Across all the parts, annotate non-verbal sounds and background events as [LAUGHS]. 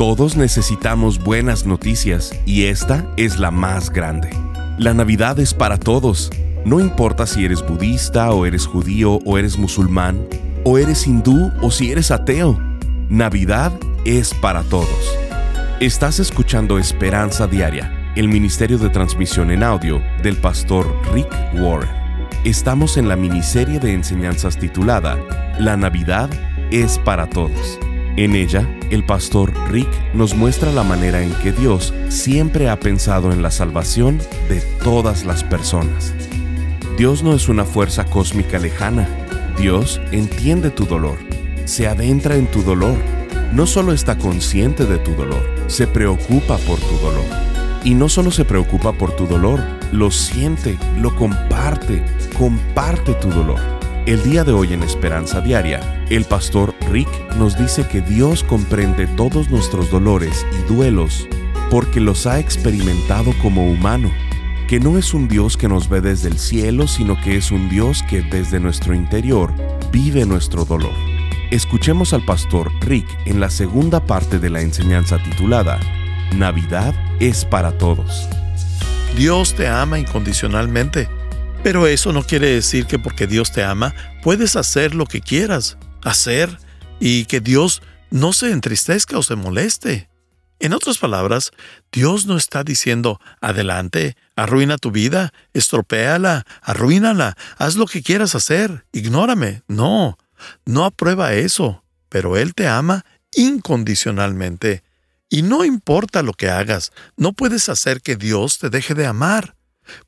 Todos necesitamos buenas noticias y esta es la más grande. La Navidad es para todos. No importa si eres budista o eres judío o eres musulmán o eres hindú o si eres ateo. Navidad es para todos. Estás escuchando Esperanza Diaria, el Ministerio de Transmisión en Audio del pastor Rick Warren. Estamos en la miniserie de enseñanzas titulada La Navidad es para todos. En ella, el pastor Rick nos muestra la manera en que Dios siempre ha pensado en la salvación de todas las personas. Dios no es una fuerza cósmica lejana. Dios entiende tu dolor, se adentra en tu dolor. No solo está consciente de tu dolor, se preocupa por tu dolor. Y no solo se preocupa por tu dolor, lo siente, lo comparte, comparte tu dolor. El día de hoy en Esperanza Diaria, el pastor Rick nos dice que Dios comprende todos nuestros dolores y duelos porque los ha experimentado como humano, que no es un Dios que nos ve desde el cielo, sino que es un Dios que desde nuestro interior vive nuestro dolor. Escuchemos al pastor Rick en la segunda parte de la enseñanza titulada Navidad es para todos. Dios te ama incondicionalmente pero eso no quiere decir que porque Dios te ama, puedes hacer lo que quieras hacer y que Dios no se entristezca o se moleste. En otras palabras, Dios no está diciendo, adelante, arruina tu vida, estropéala, arruínala, haz lo que quieras hacer, ignórame. No, no aprueba eso, pero Él te ama incondicionalmente. Y no importa lo que hagas, no puedes hacer que Dios te deje de amar.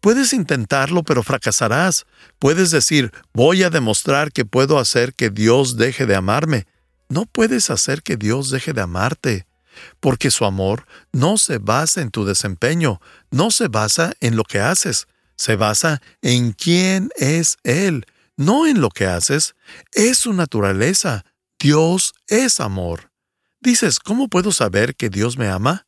Puedes intentarlo, pero fracasarás. Puedes decir, voy a demostrar que puedo hacer que Dios deje de amarme. No puedes hacer que Dios deje de amarte, porque su amor no se basa en tu desempeño, no se basa en lo que haces, se basa en quién es Él, no en lo que haces. Es su naturaleza. Dios es amor. Dices, ¿cómo puedo saber que Dios me ama?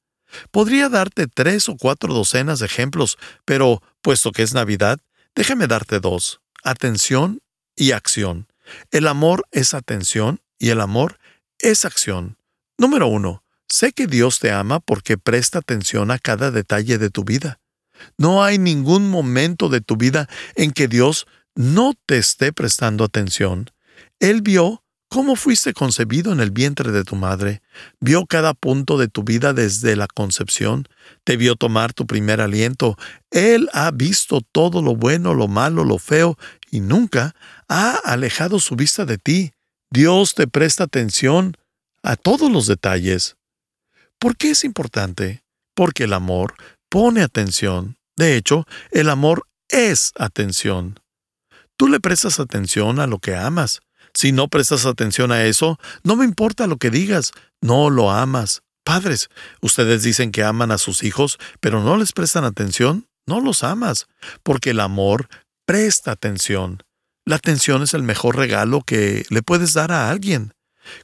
Podría darte tres o cuatro docenas de ejemplos, pero, puesto que es Navidad, déjame darte dos. Atención y acción. El amor es atención y el amor es acción. Número uno, sé que Dios te ama porque presta atención a cada detalle de tu vida. No hay ningún momento de tu vida en que Dios no te esté prestando atención. Él vio cómo fuiste concebido en el vientre de tu madre, vio cada punto de tu vida desde la concepción, te vio tomar tu primer aliento, Él ha visto todo lo bueno, lo malo, lo feo, y nunca ha alejado su vista de ti. Dios te presta atención a todos los detalles. ¿Por qué es importante? Porque el amor pone atención. De hecho, el amor es atención. Tú le prestas atención a lo que amas. Si no prestas atención a eso, no me importa lo que digas, no lo amas. Padres, ustedes dicen que aman a sus hijos, pero no les prestan atención, no los amas, porque el amor presta atención. La atención es el mejor regalo que le puedes dar a alguien.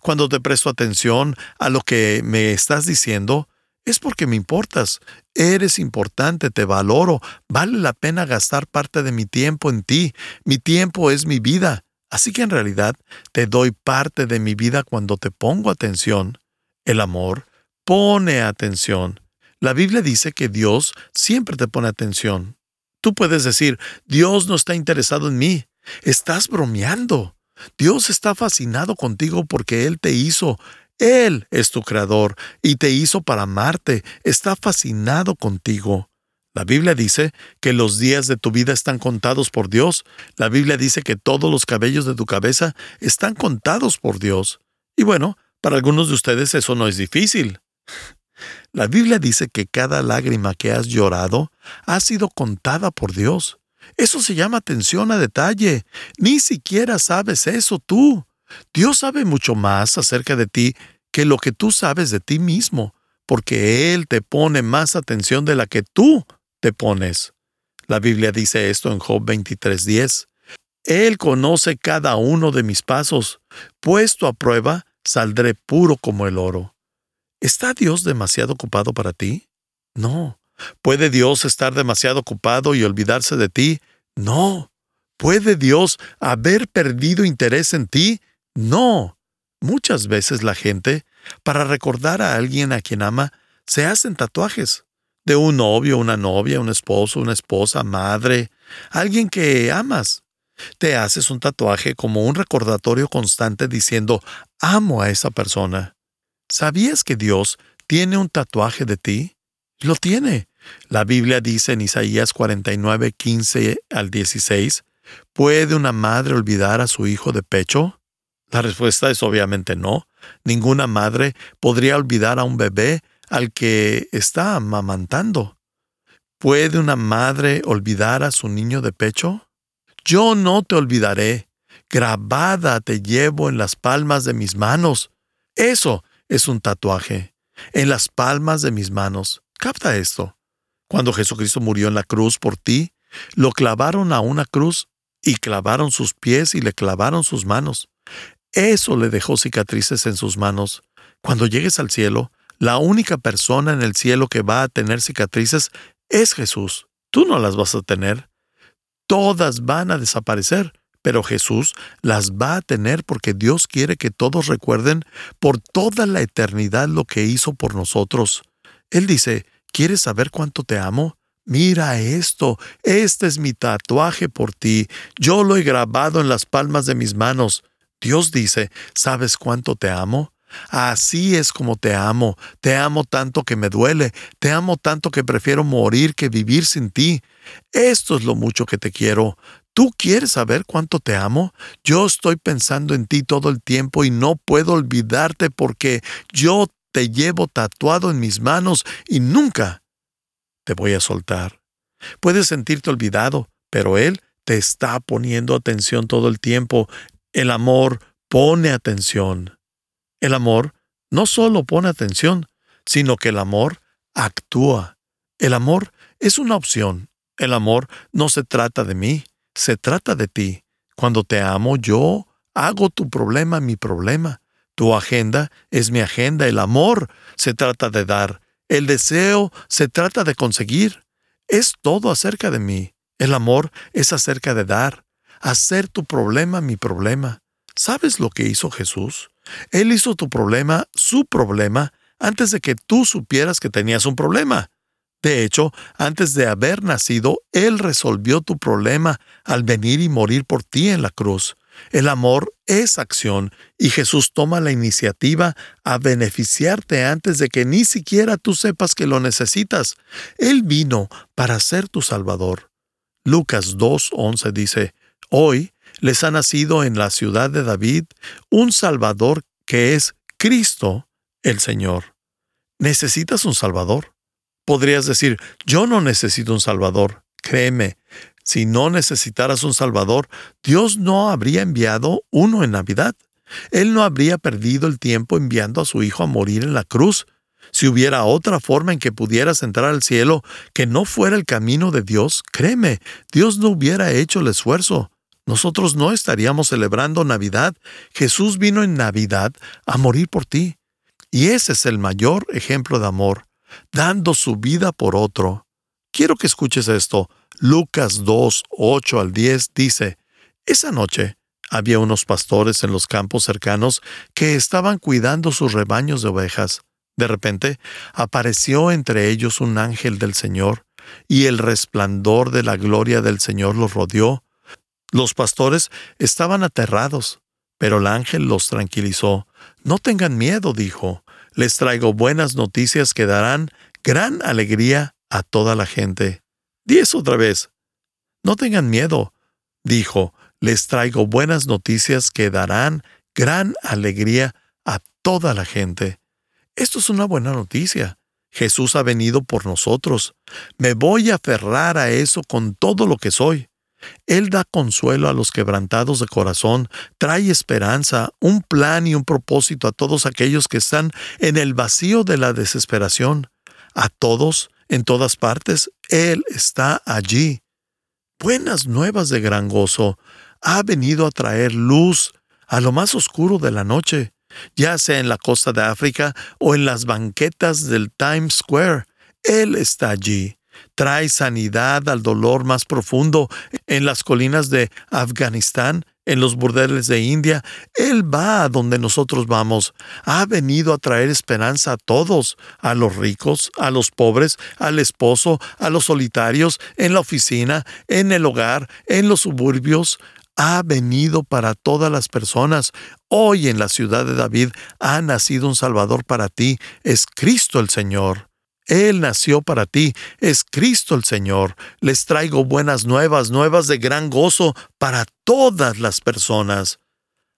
Cuando te presto atención a lo que me estás diciendo, es porque me importas, eres importante, te valoro, vale la pena gastar parte de mi tiempo en ti, mi tiempo es mi vida, Así que en realidad te doy parte de mi vida cuando te pongo atención. El amor pone atención. La Biblia dice que Dios siempre te pone atención. Tú puedes decir, Dios no está interesado en mí. Estás bromeando. Dios está fascinado contigo porque Él te hizo. Él es tu creador y te hizo para amarte. Está fascinado contigo. La Biblia dice que los días de tu vida están contados por Dios. La Biblia dice que todos los cabellos de tu cabeza están contados por Dios. Y bueno, para algunos de ustedes eso no es difícil. [LAUGHS] La Biblia dice que cada lágrima que has llorado ha sido contada por Dios. Eso se llama atención a detalle. Ni siquiera sabes eso tú. Dios sabe mucho más acerca de ti que lo que tú sabes de ti mismo, porque Él te pone más atención de la que tú te pones. La Biblia dice esto en Job 23:10. Él conoce cada uno de mis pasos. Puesto a prueba, saldré puro como el oro. ¿Está Dios demasiado ocupado para ti? No. ¿Puede Dios estar demasiado ocupado y olvidarse de ti? No. ¿Puede Dios haber perdido interés en ti? No. Muchas veces la gente Para recordar a alguien a quien ama, se hacen tatuajes. Un novio, una novia, un esposo, una esposa, madre, alguien que amas. Te haces un tatuaje como un recordatorio constante diciendo, amo a esa persona. ¿Sabías que Dios tiene un tatuaje de ti? Lo tiene. La Biblia dice en Isaías 49, 15 al 16, ¿puede una madre olvidar a su hijo de pecho? La respuesta es obviamente no. Ninguna madre podría olvidar a un bebé al que está amamantando. ¿Puede una madre olvidar a su niño de pecho? Yo no te olvidaré. Grabada te llevo en las palmas de mis manos. Eso es un tatuaje. En las palmas de mis manos. Capta esto. Cuando Jesucristo murió en la cruz por ti, lo clavaron a una cruz y clavaron sus pies y le clavaron sus manos. Eso le dejó cicatrices en sus manos. Cuando llegues al cielo, la única persona en el cielo que va a tener cicatrices es Jesús. Tú no las vas a tener. Todas van a desaparecer, pero Jesús las va a tener porque Dios quiere que todos recuerden por toda la eternidad lo que hizo por nosotros. Él dice, ¿quieres saber cuánto te amo? Mira esto, este es mi tatuaje por ti, yo lo he grabado en las palmas de mis manos. Dios dice, ¿sabes cuánto te amo? Así es como te amo, te amo tanto que me duele, te amo tanto que prefiero morir que vivir sin ti. Esto es lo mucho que te quiero. ¿Tú quieres saber cuánto te amo? Yo estoy pensando en ti todo el tiempo y no puedo olvidarte porque yo te llevo tatuado en mis manos y nunca te voy a soltar. Puedes sentirte olvidado, pero Él te está poniendo atención todo el tiempo. El amor pone atención. El amor no solo pone atención, sino que el amor actúa. El amor es una opción. El amor no se trata de mí, se trata de ti. Cuando te amo, yo hago tu problema mi problema. Tu agenda es mi agenda. El amor se trata de dar. El deseo se trata de conseguir. Es todo acerca de mí. El amor es acerca de dar. Hacer tu problema mi problema. ¿Sabes lo que hizo Jesús? Él hizo tu problema su problema antes de que tú supieras que tenías un problema. De hecho, antes de haber nacido, Él resolvió tu problema al venir y morir por ti en la cruz. El amor es acción y Jesús toma la iniciativa a beneficiarte antes de que ni siquiera tú sepas que lo necesitas. Él vino para ser tu Salvador. Lucas 2.11 dice, Hoy les ha nacido en la ciudad de David un Salvador que es Cristo el Señor. ¿Necesitas un Salvador? Podrías decir, yo no necesito un Salvador. Créeme, si no necesitaras un Salvador, Dios no habría enviado uno en Navidad. Él no habría perdido el tiempo enviando a su Hijo a morir en la cruz. Si hubiera otra forma en que pudieras entrar al cielo que no fuera el camino de Dios, créeme, Dios no hubiera hecho el esfuerzo nosotros no estaríamos celebrando Navidad. Jesús vino en Navidad a morir por ti. Y ese es el mayor ejemplo de amor, dando su vida por otro. Quiero que escuches esto. Lucas 2, 8 al 10 dice, Esa noche había unos pastores en los campos cercanos que estaban cuidando sus rebaños de ovejas. De repente apareció entre ellos un ángel del Señor, y el resplandor de la gloria del Señor los rodeó, los pastores estaban aterrados, pero el ángel los tranquilizó. No tengan miedo, dijo. Les traigo buenas noticias que darán gran alegría a toda la gente. Di otra vez. No tengan miedo, dijo. Les traigo buenas noticias que darán gran alegría a toda la gente. Esto es una buena noticia. Jesús ha venido por nosotros. Me voy a aferrar a eso con todo lo que soy. Él da consuelo a los quebrantados de corazón, trae esperanza, un plan y un propósito a todos aquellos que están en el vacío de la desesperación. A todos, en todas partes, Él está allí. Buenas nuevas de gran gozo. Ha venido a traer luz a lo más oscuro de la noche, ya sea en la costa de África o en las banquetas del Times Square. Él está allí trae sanidad al dolor más profundo en las colinas de Afganistán, en los burdeles de India. Él va a donde nosotros vamos. Ha venido a traer esperanza a todos, a los ricos, a los pobres, al esposo, a los solitarios, en la oficina, en el hogar, en los suburbios, ha venido para todas las personas. Hoy en la ciudad de David ha nacido un Salvador para ti. Es Cristo el Señor. Él nació para ti, es Cristo el Señor. Les traigo buenas nuevas, nuevas de gran gozo para todas las personas.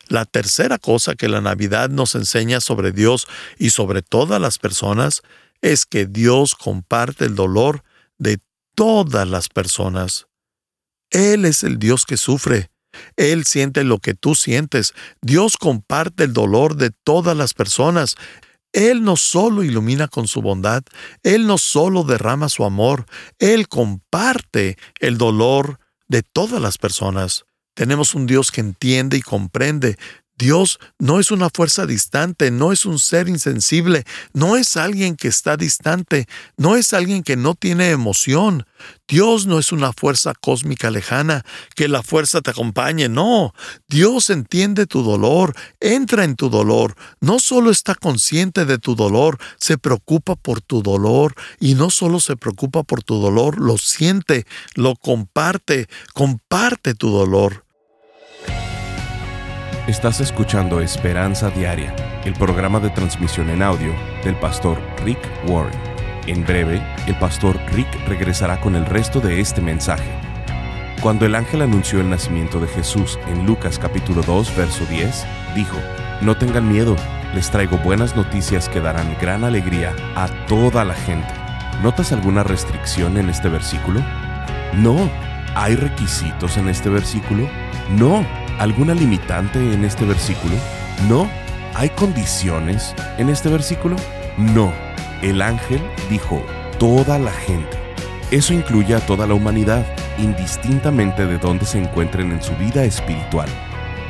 La tercera cosa que la Navidad nos enseña sobre Dios y sobre todas las personas es que Dios comparte el dolor de todas las personas. Él es el Dios que sufre. Él siente lo que tú sientes. Dios comparte el dolor de todas las personas. Él no solo ilumina con su bondad, Él no solo derrama su amor, Él comparte el dolor de todas las personas. Tenemos un Dios que entiende y comprende Dios no es una fuerza distante, no es un ser insensible, no es alguien que está distante, no es alguien que no tiene emoción. Dios no es una fuerza cósmica lejana, que la fuerza te acompañe, no. Dios entiende tu dolor, entra en tu dolor, no solo está consciente de tu dolor, se preocupa por tu dolor y no solo se preocupa por tu dolor, lo siente, lo comparte, comparte tu dolor. Estás escuchando Esperanza Diaria, el programa de transmisión en audio del pastor Rick Warren. En breve, el pastor Rick regresará con el resto de este mensaje. Cuando el ángel anunció el nacimiento de Jesús en Lucas capítulo 2, verso 10, dijo, No tengan miedo, les traigo buenas noticias que darán gran alegría a toda la gente. ¿Notas alguna restricción en este versículo? No. ¿Hay requisitos en este versículo? No alguna limitante en este versículo? No. ¿Hay condiciones en este versículo? No. El ángel dijo, toda la gente. Eso incluye a toda la humanidad, indistintamente de dónde se encuentren en su vida espiritual.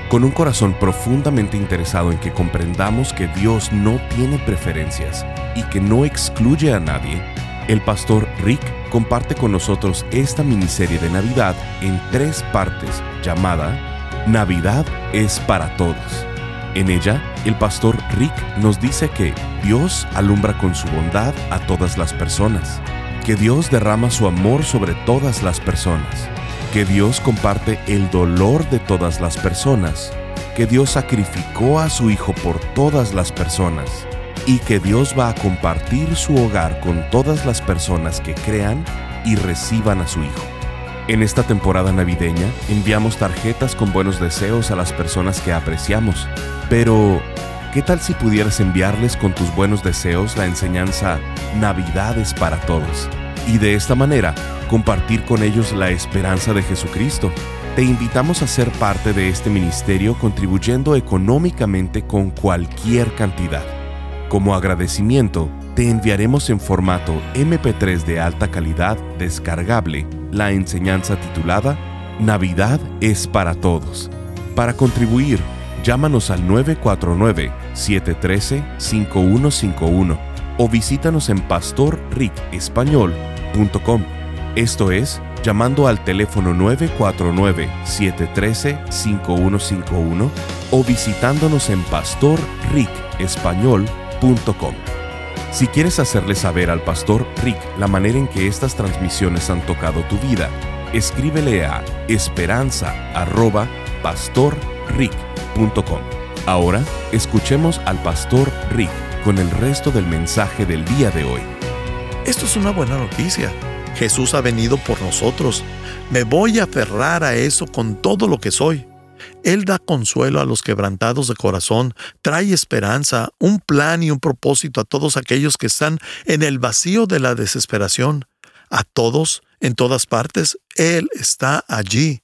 Con un corazón profundamente interesado en que comprendamos que Dios no tiene preferencias y que no excluye a nadie, el pastor Rick comparte con nosotros esta miniserie de Navidad en tres partes llamada Navidad es para todos. En ella, el pastor Rick nos dice que Dios alumbra con su bondad a todas las personas, que Dios derrama su amor sobre todas las personas, que Dios comparte el dolor de todas las personas, que Dios sacrificó a su Hijo por todas las personas y que Dios va a compartir su hogar con todas las personas que crean y reciban a su Hijo. En esta temporada navideña enviamos tarjetas con buenos deseos a las personas que apreciamos, pero ¿qué tal si pudieras enviarles con tus buenos deseos la enseñanza Navidades para todos? Y de esta manera compartir con ellos la esperanza de Jesucristo. Te invitamos a ser parte de este ministerio contribuyendo económicamente con cualquier cantidad. Como agradecimiento, te enviaremos en formato MP3 de alta calidad descargable la enseñanza titulada Navidad es para todos. Para contribuir, llámanos al 949-713-5151 o visítanos en pastorricespañol.com. Esto es, llamando al teléfono 949-713-5151 o visitándonos en pastorricespañol.com. Si quieres hacerle saber al pastor Rick la manera en que estas transmisiones han tocado tu vida, escríbele a esperanza@pastorrick.com. Ahora escuchemos al pastor Rick con el resto del mensaje del día de hoy. Esto es una buena noticia. Jesús ha venido por nosotros. Me voy a aferrar a eso con todo lo que soy. Él da consuelo a los quebrantados de corazón, trae esperanza, un plan y un propósito a todos aquellos que están en el vacío de la desesperación. A todos, en todas partes, Él está allí.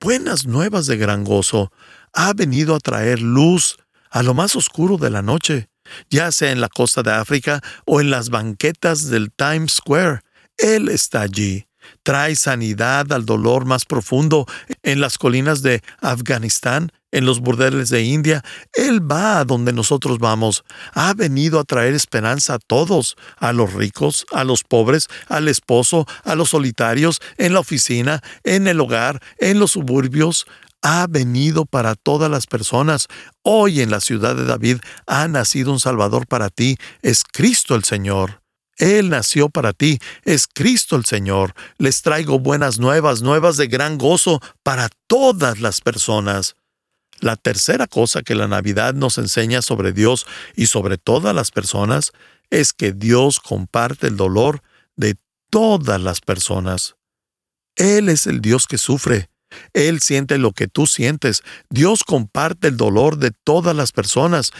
Buenas nuevas de gran gozo. Ha venido a traer luz a lo más oscuro de la noche, ya sea en la costa de África o en las banquetas del Times Square. Él está allí trae sanidad al dolor más profundo en las colinas de Afganistán, en los burdeles de India. Él va a donde nosotros vamos. Ha venido a traer esperanza a todos, a los ricos, a los pobres, al esposo, a los solitarios, en la oficina, en el hogar, en los suburbios. ha venido para todas las personas. Hoy en la ciudad de David ha nacido un Salvador para ti, es Cristo el Señor. Él nació para ti, es Cristo el Señor. Les traigo buenas nuevas, nuevas de gran gozo para todas las personas. La tercera cosa que la Navidad nos enseña sobre Dios y sobre todas las personas es que Dios comparte el dolor de todas las personas. Él es el Dios que sufre. Él siente lo que tú sientes. Dios comparte el dolor de todas las personas.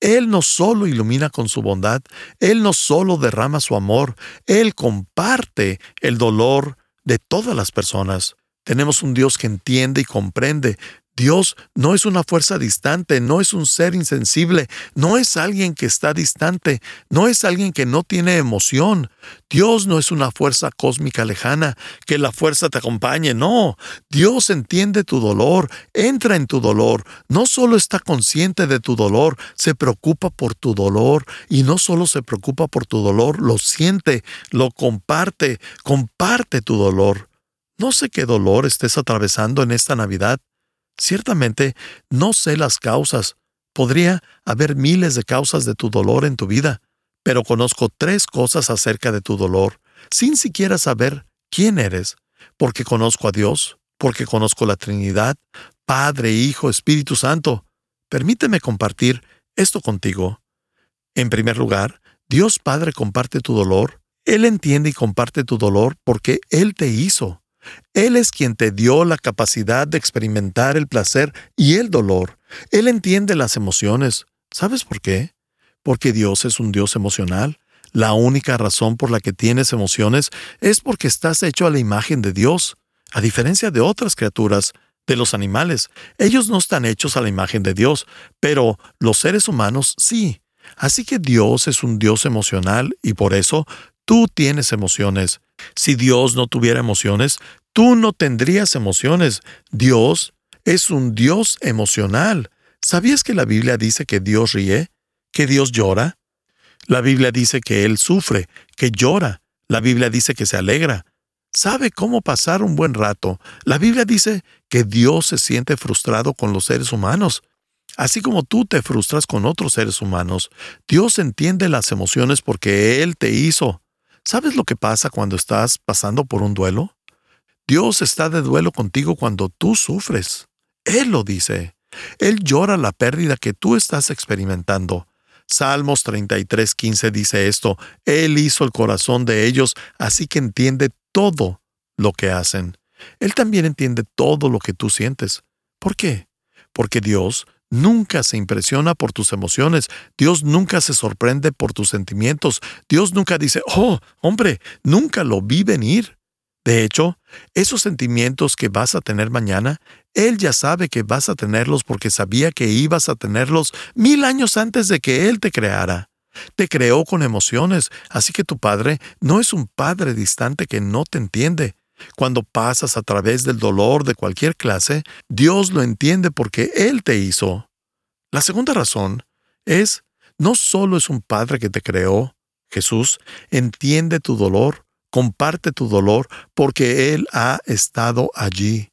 Él no solo ilumina con su bondad, Él no solo derrama su amor, Él comparte el dolor de todas las personas. Tenemos un Dios que entiende y comprende Dios no es una fuerza distante, no es un ser insensible, no es alguien que está distante, no es alguien que no tiene emoción. Dios no es una fuerza cósmica lejana, que la fuerza te acompañe, no. Dios entiende tu dolor, entra en tu dolor, no solo está consciente de tu dolor, se preocupa por tu dolor y no solo se preocupa por tu dolor, lo siente, lo comparte, comparte tu dolor. No sé qué dolor estés atravesando en esta Navidad. Ciertamente, no sé las causas. Podría haber miles de causas de tu dolor en tu vida, pero conozco tres cosas acerca de tu dolor, sin siquiera saber quién eres, porque conozco a Dios, porque conozco la Trinidad, Padre, Hijo, Espíritu Santo. Permíteme compartir esto contigo. En primer lugar, Dios Padre comparte tu dolor. Él entiende y comparte tu dolor porque Él te hizo. Él es quien te dio la capacidad de experimentar el placer y el dolor. Él entiende las emociones. ¿Sabes por qué? Porque Dios es un Dios emocional. La única razón por la que tienes emociones es porque estás hecho a la imagen de Dios. A diferencia de otras criaturas, de los animales, ellos no están hechos a la imagen de Dios, pero los seres humanos sí. Así que Dios es un Dios emocional y por eso tú tienes emociones. Si Dios no tuviera emociones, tú no tendrías emociones. Dios es un Dios emocional. ¿Sabías que la Biblia dice que Dios ríe? ¿Que Dios llora? La Biblia dice que Él sufre, que llora. La Biblia dice que se alegra. Sabe cómo pasar un buen rato. La Biblia dice que Dios se siente frustrado con los seres humanos. Así como tú te frustras con otros seres humanos, Dios entiende las emociones porque Él te hizo. ¿Sabes lo que pasa cuando estás pasando por un duelo? Dios está de duelo contigo cuando tú sufres. Él lo dice. Él llora la pérdida que tú estás experimentando. Salmos 33:15 dice esto, Él hizo el corazón de ellos, así que entiende todo lo que hacen. Él también entiende todo lo que tú sientes. ¿Por qué? Porque Dios nunca se impresiona por tus emociones, Dios nunca se sorprende por tus sentimientos, Dios nunca dice, oh, hombre, nunca lo vi venir. De hecho, esos sentimientos que vas a tener mañana, Él ya sabe que vas a tenerlos porque sabía que ibas a tenerlos mil años antes de que Él te creara. Te creó con emociones, así que tu Padre no es un Padre distante que no te entiende. Cuando pasas a través del dolor de cualquier clase, Dios lo entiende porque Él te hizo. La segunda razón es, no solo es un Padre que te creó, Jesús entiende tu dolor, comparte tu dolor porque Él ha estado allí.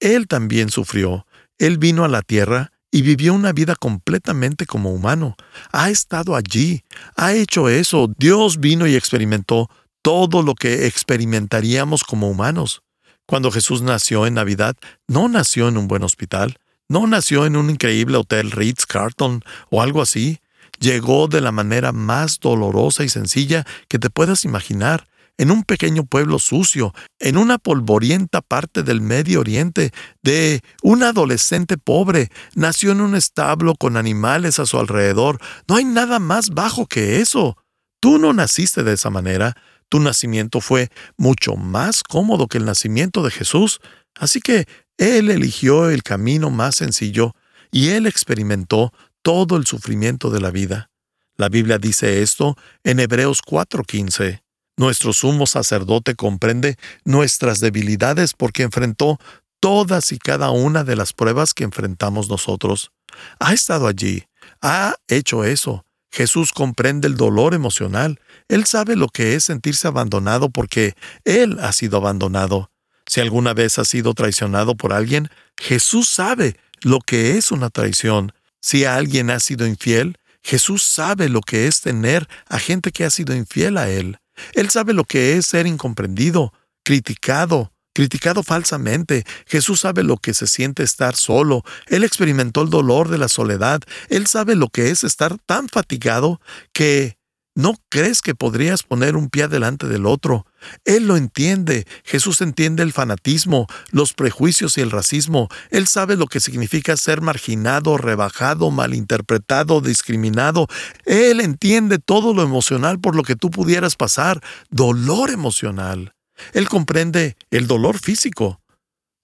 Él también sufrió, Él vino a la tierra y vivió una vida completamente como humano. Ha estado allí, ha hecho eso. Dios vino y experimentó todo lo que experimentaríamos como humanos. Cuando Jesús nació en Navidad, no nació en un buen hospital, no nació en un increíble hotel Ritz Carlton o algo así. Llegó de la manera más dolorosa y sencilla que te puedas imaginar, en un pequeño pueblo sucio, en una polvorienta parte del Medio Oriente, de un adolescente pobre, nació en un establo con animales a su alrededor. No hay nada más bajo que eso. Tú no naciste de esa manera, tu nacimiento fue mucho más cómodo que el nacimiento de Jesús, así que Él eligió el camino más sencillo y Él experimentó todo el sufrimiento de la vida. La Biblia dice esto en Hebreos 4:15. Nuestro sumo sacerdote comprende nuestras debilidades porque enfrentó todas y cada una de las pruebas que enfrentamos nosotros. Ha estado allí, ha hecho eso, Jesús comprende el dolor emocional. Él sabe lo que es sentirse abandonado porque Él ha sido abandonado. Si alguna vez has sido traicionado por alguien, Jesús sabe lo que es una traición. Si alguien ha sido infiel, Jesús sabe lo que es tener a gente que ha sido infiel a Él. Él sabe lo que es ser incomprendido, criticado, criticado falsamente. Jesús sabe lo que se siente estar solo. Él experimentó el dolor de la soledad. Él sabe lo que es estar tan fatigado que no crees que podrías poner un pie delante del otro. Él lo entiende. Jesús entiende el fanatismo, los prejuicios y el racismo. Él sabe lo que significa ser marginado, rebajado, malinterpretado, discriminado. Él entiende todo lo emocional por lo que tú pudieras pasar, dolor emocional. Él comprende el dolor físico.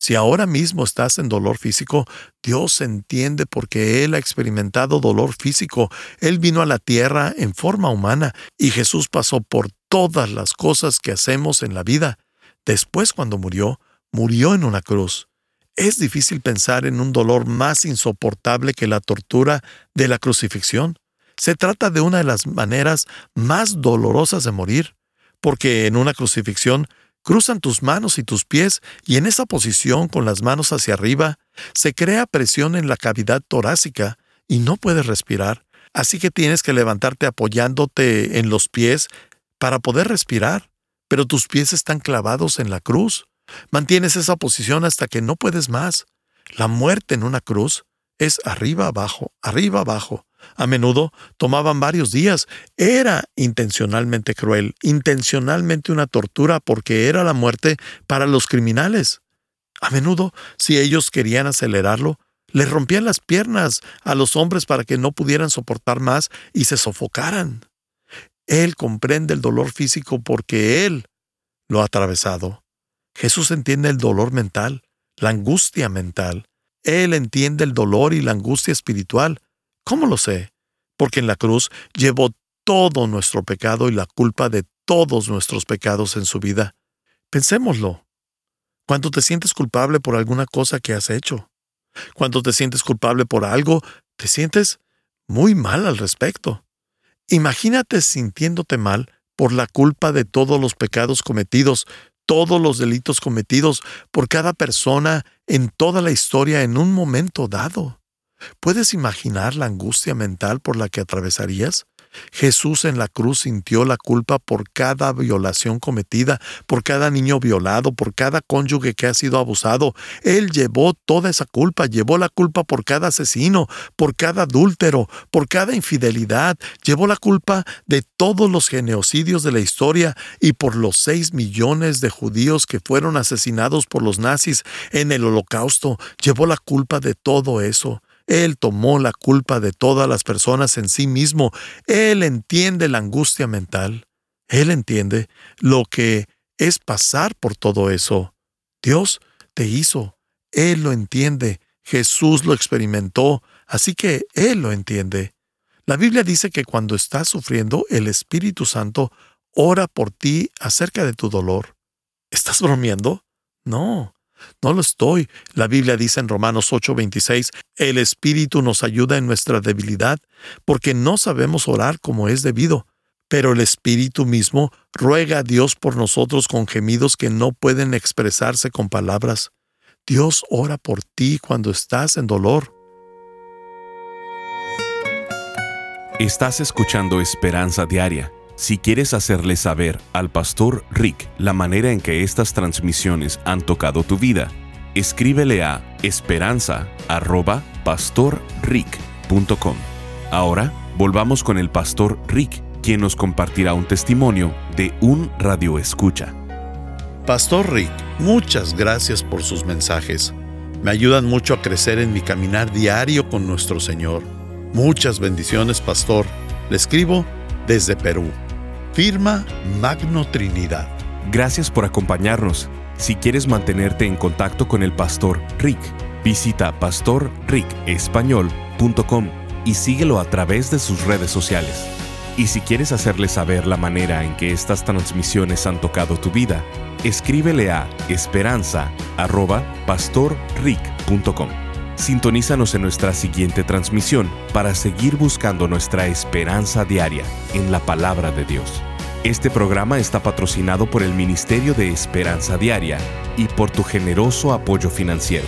Si ahora mismo estás en dolor físico, Dios entiende porque Él ha experimentado dolor físico. Él vino a la tierra en forma humana y Jesús pasó por todas las cosas que hacemos en la vida. Después, cuando murió, murió en una cruz. Es difícil pensar en un dolor más insoportable que la tortura de la crucifixión. Se trata de una de las maneras más dolorosas de morir, porque en una crucifixión cruzan tus manos y tus pies y en esa posición con las manos hacia arriba se crea presión en la cavidad torácica y no puedes respirar, así que tienes que levantarte apoyándote en los pies para poder respirar, pero tus pies están clavados en la cruz. Mantienes esa posición hasta que no puedes más. La muerte en una cruz es arriba abajo, arriba abajo, a menudo tomaban varios días. Era intencionalmente cruel, intencionalmente una tortura porque era la muerte para los criminales. A menudo, si ellos querían acelerarlo, les rompían las piernas a los hombres para que no pudieran soportar más y se sofocaran. Él comprende el dolor físico porque Él lo ha atravesado. Jesús entiende el dolor mental, la angustia mental. Él entiende el dolor y la angustia espiritual. ¿Cómo lo sé? Porque en la cruz llevó todo nuestro pecado y la culpa de todos nuestros pecados en su vida. Pensémoslo. Cuando te sientes culpable por alguna cosa que has hecho, cuando te sientes culpable por algo, te sientes muy mal al respecto. Imagínate sintiéndote mal por la culpa de todos los pecados cometidos, todos los delitos cometidos por cada persona en toda la historia en un momento dado. ¿Puedes imaginar la angustia mental por la que atravesarías? Jesús en la cruz sintió la culpa por cada violación cometida, por cada niño violado, por cada cónyuge que ha sido abusado. Él llevó toda esa culpa, llevó la culpa por cada asesino, por cada adúltero, por cada infidelidad, llevó la culpa de todos los genocidios de la historia y por los seis millones de judíos que fueron asesinados por los nazis en el holocausto, llevó la culpa de todo eso. Él tomó la culpa de todas las personas en sí mismo. Él entiende la angustia mental. Él entiende lo que es pasar por todo eso. Dios te hizo. Él lo entiende. Jesús lo experimentó. Así que Él lo entiende. La Biblia dice que cuando estás sufriendo, el Espíritu Santo ora por ti acerca de tu dolor. ¿Estás bromeando? No. No lo estoy. La Biblia dice en Romanos 8:26, el Espíritu nos ayuda en nuestra debilidad, porque no sabemos orar como es debido, pero el Espíritu mismo ruega a Dios por nosotros con gemidos que no pueden expresarse con palabras. Dios ora por ti cuando estás en dolor. Estás escuchando Esperanza Diaria si quieres hacerle saber al pastor Rick la manera en que estas transmisiones han tocado tu vida, escríbele a esperanza.pastorrick.com. Ahora volvamos con el pastor Rick, quien nos compartirá un testimonio de un radio escucha. Pastor Rick, muchas gracias por sus mensajes. Me ayudan mucho a crecer en mi caminar diario con nuestro Señor. Muchas bendiciones, pastor. Le escribo desde Perú. Firma Magno Trinidad. Gracias por acompañarnos. Si quieres mantenerte en contacto con el pastor Rick, visita pastorricespañol.com y síguelo a través de sus redes sociales. Y si quieres hacerle saber la manera en que estas transmisiones han tocado tu vida, escríbele a esperanza.pastorrick.com. Sintonízanos en nuestra siguiente transmisión para seguir buscando nuestra esperanza diaria en la palabra de Dios. Este programa está patrocinado por el Ministerio de Esperanza Diaria y por tu generoso apoyo financiero.